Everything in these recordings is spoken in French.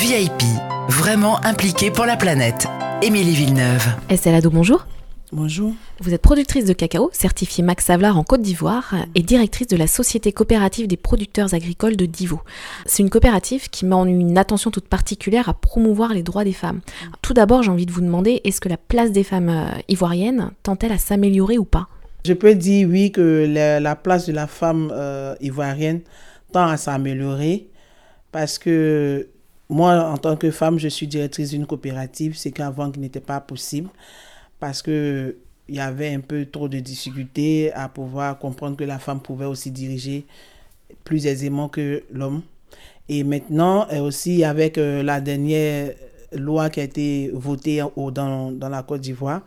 VIP, vraiment impliquée pour la planète. Émilie Villeneuve. Estelle Adou, bonjour. Bonjour. Vous êtes productrice de cacao, certifiée Max Havelaar en Côte d'Ivoire et directrice de la Société coopérative des producteurs agricoles de Divo. C'est une coopérative qui met en une attention toute particulière à promouvoir les droits des femmes. Tout d'abord, j'ai envie de vous demander, est-ce que la place des femmes euh, ivoiriennes tend-elle à s'améliorer ou pas? Je peux dire oui que la, place de la femme euh, ivoirienne tend à s'améliorer parce que moi, en tant que femme, je suis directrice d'une coopérative, c'est qu'avant, qui n'était pas possible parce que il y avait un peu trop de difficultés à pouvoir comprendre que la femme pouvait aussi diriger plus aisément que l'homme. Et maintenant, aussi avec euh, la dernière loi qui a été votée dans, dans la Côte d'Ivoire,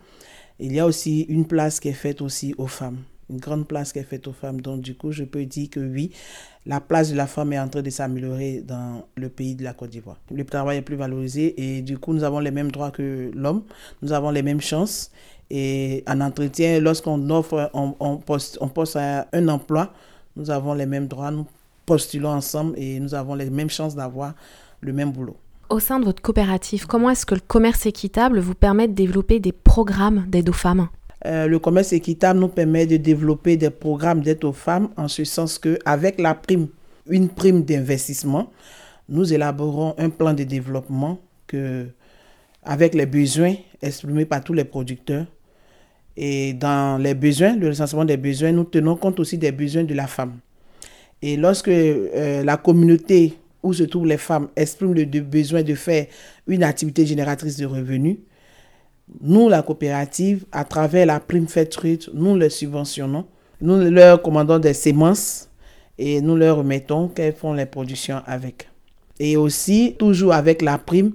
il y a aussi une place qui est faite aussi aux femmes une grande place qui est faite aux femmes. Donc, du coup, je peux dire que oui, la place de la femme est en train de s'améliorer dans le pays de la Côte d'Ivoire. Le travail est plus valorisé et du coup, nous avons les mêmes droits que l'homme. Nous avons les mêmes chances. Et en entretien, lorsqu'on offre, on, poste, on poste un emploi, nous avons les mêmes droits. Nous postulons ensemble et nous avons les mêmes chances d'avoir le même boulot. Au sein de votre coopérative, comment est-ce que le commerce équitable vous permet de développer des programmes d'aide aux femmes? Euh, le commerce équitable nous permet de développer des programmes d'aide aux femmes en ce sens que avec la prime, une prime d'investissement, nous élaborons un plan de développement que, avec les besoins exprimés par tous les producteurs. Et dans les besoins, le recensement des besoins, nous tenons compte aussi des besoins de la femme. Et lorsque euh, la communauté où se trouvent les femmes exprime le besoin de faire une activité génératrice de revenus, nous, la coopérative, à travers la prime Faite nous les subventionnons. Nous leur commandons des semences et nous leur remettons qu'elles font les productions avec. Et aussi, toujours avec la prime,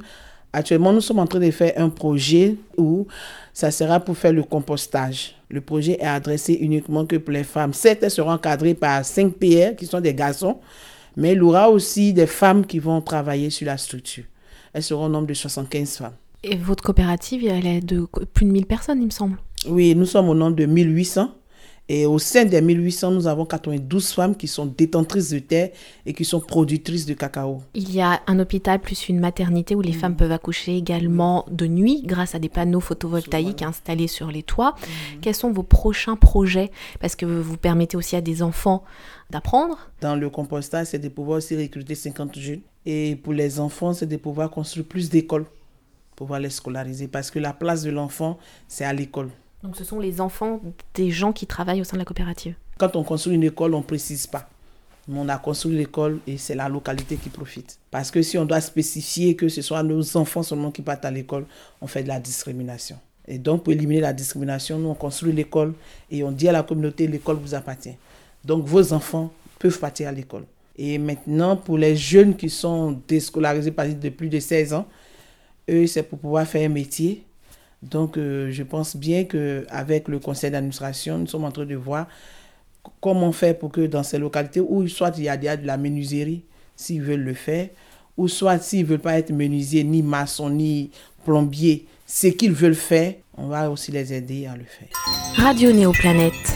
actuellement, nous sommes en train de faire un projet où ça sera pour faire le compostage. Le projet est adressé uniquement que pour les femmes. Certes, elles seront encadrées par 5 PR qui sont des garçons, mais il y aura aussi des femmes qui vont travailler sur la structure. Elles seront au nombre de 75 femmes. Et votre coopérative, elle est de plus de 1000 personnes, il me semble. Oui, nous sommes au nombre de 1800. Et au sein des 1800, nous avons 92 femmes qui sont détentrices de terre et qui sont productrices de cacao. Il y a un hôpital plus une maternité où les femmes peuvent accoucher également de nuit grâce à des panneaux photovoltaïques installés sur les toits. Mhm. Quels sont vos prochains projets? Parce que vous permettez aussi à des enfants d'apprendre. Dans le compostage, c'est de pouvoir aussi recruter 50 jeunes. Et pour les enfants, c'est de pouvoir construire plus d'écoles pouvoir les scolariser parce que la place de l'enfant, c'est à l'école. Donc ce sont les enfants des gens qui travaillent au sein de la coopérative. Quand on construit une école, on ne précise pas. On a construit l'école et c'est la localité qui profite. Parce que si on doit spécifier que ce soit nos enfants seulement qui partent à l'école, on fait de la discrimination. Et donc pour éliminer la discrimination, nous on construit l'école et on dit à la communauté l'école vous appartient. Donc vos enfants peuvent partir à l'école. Et maintenant, pour les jeunes qui sont déscolarisés par de plus de 16 ans, eux, c'est pour pouvoir faire un métier. Donc, euh, je pense bien qu'avec le conseil d'administration, nous sommes en train de voir comment faire pour que dans ces localités où soit il y a de la menuiserie, s'ils veulent le faire, ou soit s'ils ne veulent pas être menuisier, ni maçon, ni plombier, ce qu'ils veulent faire, on va aussi les aider à le faire. Radio Néoplanète